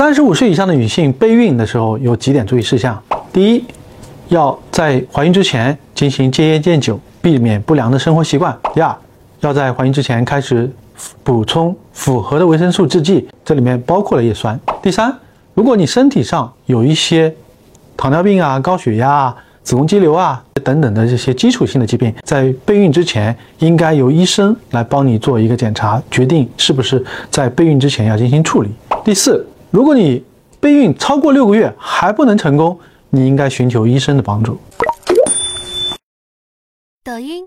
三十五岁以上的女性备孕的时候有几点注意事项：第一，要在怀孕之前进行戒烟戒酒，避免不良的生活习惯；第二，要在怀孕之前开始补充符合的维生素制剂，这里面包括了叶酸；第三，如果你身体上有一些糖尿病啊、高血压啊、子宫肌瘤啊等等的这些基础性的疾病，在备孕之前应该由医生来帮你做一个检查，决定是不是在备孕之前要进行处理。第四，如果你备孕超过六个月还不能成功，你应该寻求医生的帮助。抖音。